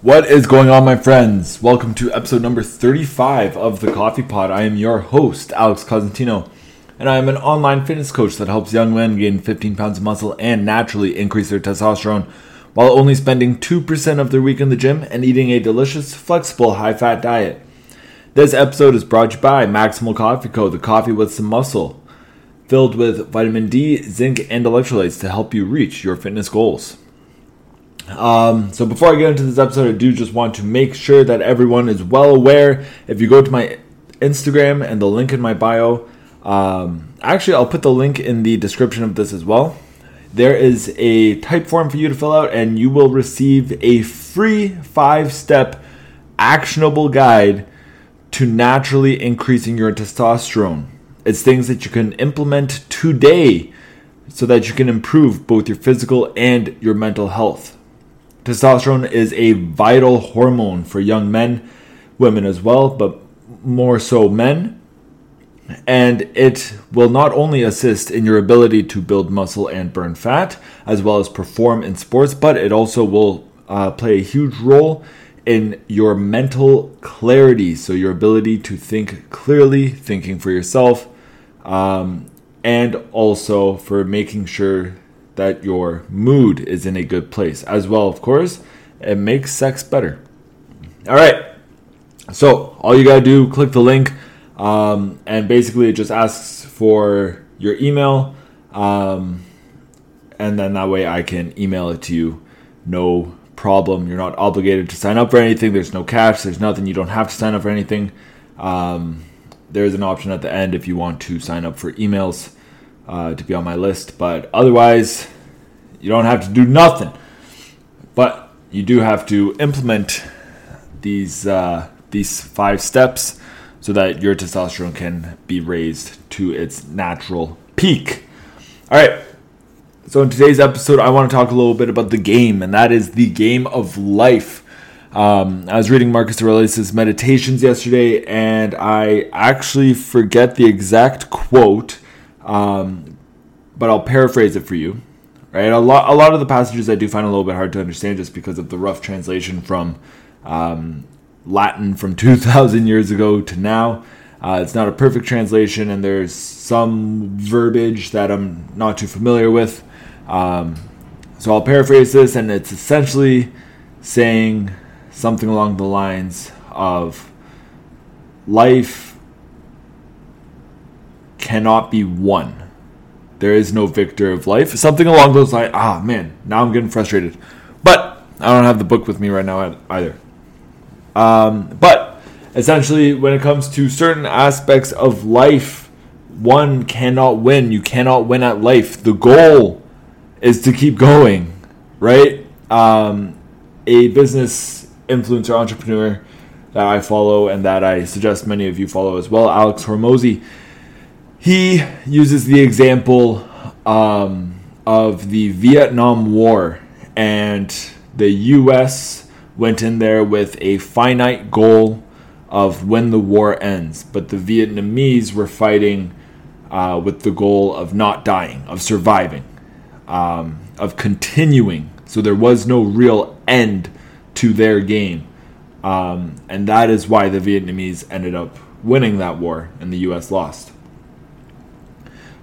What is going on, my friends? Welcome to episode number 35 of the Coffee Pod. I am your host, Alex Cosentino, and I am an online fitness coach that helps young men gain 15 pounds of muscle and naturally increase their testosterone while only spending 2% of their week in the gym and eating a delicious, flexible, high fat diet. This episode is brought to you by Maximal Coffee Co., the coffee with some muscle, filled with vitamin D, zinc, and electrolytes to help you reach your fitness goals. Um, so before I get into this episode, I do just want to make sure that everyone is well aware. If you go to my Instagram and the link in my bio, um, actually I'll put the link in the description of this as well. There is a type form for you to fill out, and you will receive a free five-step actionable guide to naturally increasing your testosterone. It's things that you can implement today so that you can improve both your physical and your mental health. Testosterone is a vital hormone for young men, women as well, but more so men. And it will not only assist in your ability to build muscle and burn fat, as well as perform in sports, but it also will uh, play a huge role in your mental clarity. So, your ability to think clearly, thinking for yourself, um, and also for making sure that your mood is in a good place. As well, of course, it makes sex better. All right. So, all you got to do, click the link, um, and basically it just asks for your email. Um, and then that way I can email it to you. No problem. You're not obligated to sign up for anything. There's no catch. There's nothing. You don't have to sign up for anything. Um, there's an option at the end if you want to sign up for emails uh, to be on my list. But otherwise, you don't have to do nothing. But you do have to implement these uh, these five steps so that your testosterone can be raised to its natural peak. All right. So in today's episode, I want to talk a little bit about the game, and that is the game of life. Um, I was reading Marcus Aurelius' Meditations yesterday, and I actually forget the exact quote um, but I'll paraphrase it for you. Right, a lot a lot of the passages I do find a little bit hard to understand just because of the rough translation from um, Latin from 2,000 years ago to now. Uh, it's not a perfect translation, and there's some verbiage that I'm not too familiar with. Um, so I'll paraphrase this, and it's essentially saying something along the lines of life cannot be won. There is no victor of life. Something along those lines. Ah, man, now I'm getting frustrated. But I don't have the book with me right now either. Um, but essentially, when it comes to certain aspects of life, one cannot win. You cannot win at life. The goal is to keep going, right? Um, a business influencer entrepreneur that I follow and that I suggest many of you follow as well, Alex Hormozi he uses the example um, of the Vietnam War, and the U.S. went in there with a finite goal of when the war ends, but the Vietnamese were fighting uh, with the goal of not dying, of surviving, um, of continuing. So there was no real end to their game. Um, and that is why the Vietnamese ended up winning that war and the US lost.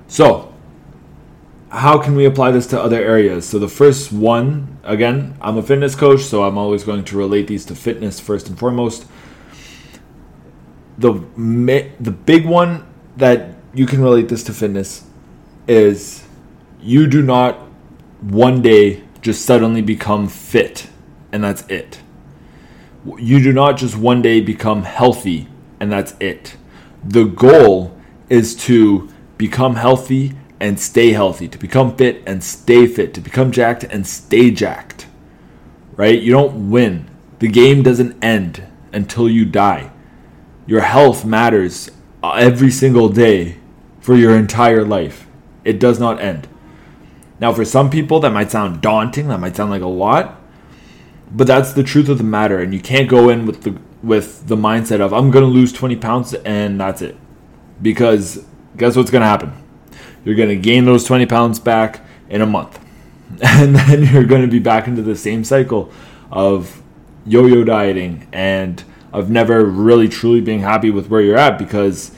So, how can we apply this to other areas? So, the first one, again, I'm a fitness coach, so I'm always going to relate these to fitness first and foremost. The, the big one that you can relate this to fitness is you do not one day just suddenly become fit and that's it. You do not just one day become healthy and that's it. The goal is to become healthy and stay healthy, to become fit and stay fit, to become jacked and stay jacked. Right? You don't win. The game doesn't end until you die. Your health matters uh, every single day for your entire life. It does not end. Now, for some people, that might sound daunting. That might sound like a lot, but that's the truth of the matter. And you can't go in with the with the mindset of I'm going to lose 20 pounds and that's it, because guess what's going to happen? You're going to gain those 20 pounds back in a month. And then you're going to be back into the same cycle of yo-yo dieting and of never really truly being happy with where you're at because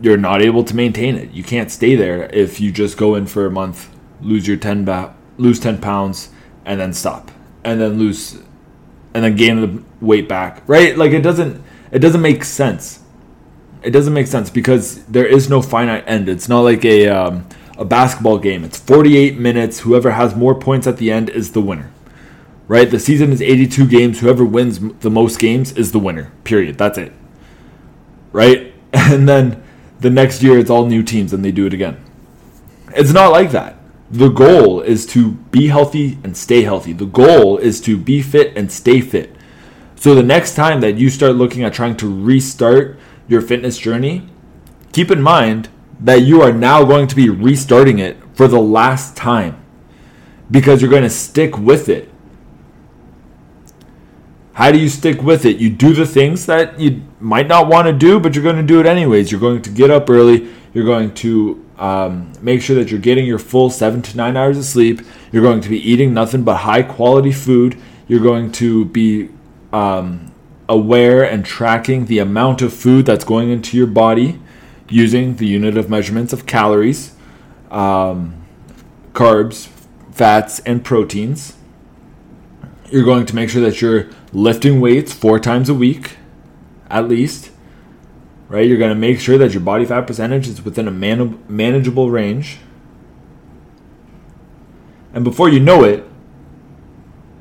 you're not able to maintain it. You can't stay there if you just go in for a month, lose your 10 ba- lose 10 pounds and then stop and then lose and then gain the weight back. Right? Like it doesn't it doesn't make sense. It doesn't make sense because there is no finite end. It's not like a um, a basketball game. It's 48 minutes. Whoever has more points at the end is the winner. Right? The season is 82 games. Whoever wins the most games is the winner. Period. That's it. Right? And then the next year it's all new teams and they do it again. It's not like that. The goal is to be healthy and stay healthy. The goal is to be fit and stay fit. So the next time that you start looking at trying to restart your fitness journey, keep in mind that you are now going to be restarting it for the last time because you're going to stick with it. How do you stick with it? You do the things that you might not want to do, but you're going to do it anyways. You're going to get up early. You're going to um, make sure that you're getting your full seven to nine hours of sleep. You're going to be eating nothing but high quality food. You're going to be um, aware and tracking the amount of food that's going into your body using the unit of measurements of calories, um, carbs, fats, and proteins. You're going to make sure that you're lifting weights four times a week, at least. Right? You're going to make sure that your body fat percentage is within a man- manageable range. And before you know it,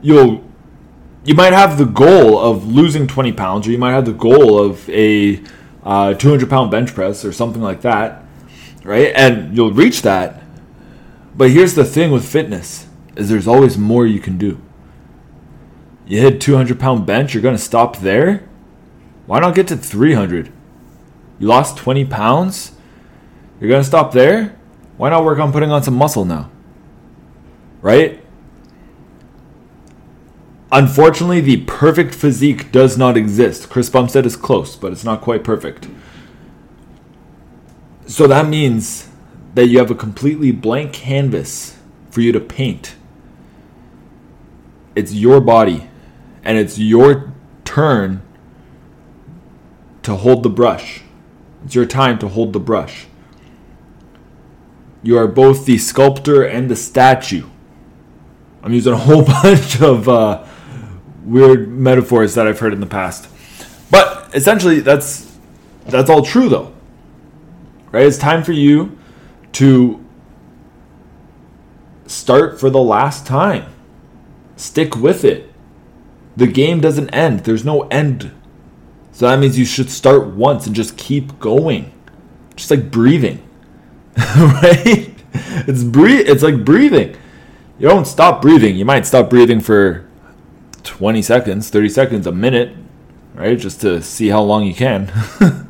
you'll you might have the goal of losing 20 pounds, or you might have the goal of a uh, 200 pound bench press or something like that, right? And you'll reach that. But here's the thing with fitness: is there's always more you can do. You hit 200 pound bench, you're gonna stop there. Why not get to 300? You lost 20 pounds, you're gonna stop there. Why not work on putting on some muscle now? Right? Unfortunately, the perfect physique does not exist. Chris Bumstead is close, but it's not quite perfect. So that means that you have a completely blank canvas for you to paint. It's your body, and it's your turn to hold the brush. It's your time to hold the brush. You are both the sculptor and the statue. I'm using a whole bunch of uh, weird metaphors that I've heard in the past. But essentially, that's that's all true, though. Right? It's time for you to start for the last time. Stick with it. The game doesn't end. There's no end. So that means you should start once and just keep going. Just like breathing. right? It's breathe it's like breathing. You don't stop breathing. You might stop breathing for 20 seconds, 30 seconds, a minute, right? Just to see how long you can.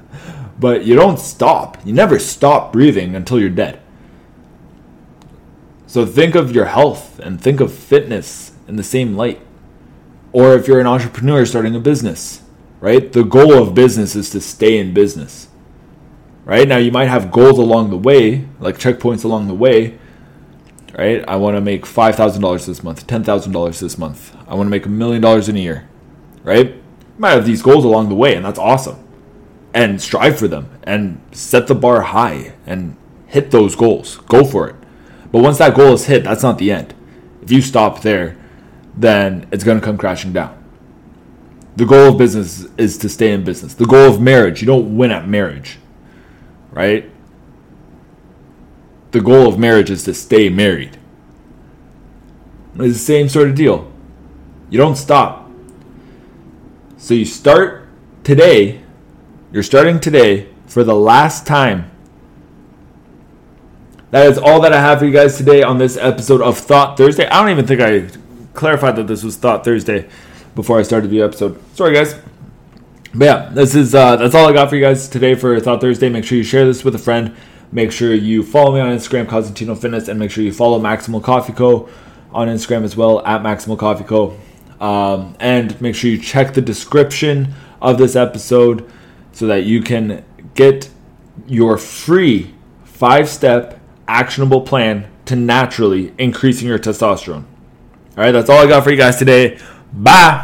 but you don't stop. You never stop breathing until you're dead. So think of your health and think of fitness in the same light. Or if you're an entrepreneur starting a business, right? The goal of business is to stay in business. Right? Now you might have goals along the way, like checkpoints along the way, right? I want to make $5,000 this month, $10,000 this month. I want to make a million dollars in a year, right? You might have these goals along the way, and that's awesome. And strive for them and set the bar high and hit those goals. Go for it. But once that goal is hit, that's not the end. If you stop there, then it's going to come crashing down. The goal of business is to stay in business. The goal of marriage, you don't win at marriage, right? The goal of marriage is to stay married. It's the same sort of deal. You don't stop. So you start today, you're starting today for the last time. That is all that I have for you guys today on this episode of Thought Thursday. I don't even think I clarified that this was Thought Thursday before I started the episode. Sorry, guys. But yeah, this is uh, that's all I got for you guys today for Thought Thursday. Make sure you share this with a friend. Make sure you follow me on Instagram, Cosentino Fitness, and make sure you follow Maximal Coffee Co. on Instagram as well at Maximal Coffee Co. Um, and make sure you check the description of this episode so that you can get your free five step actionable plan to naturally increasing your testosterone. All right, that's all I got for you guys today. Bye.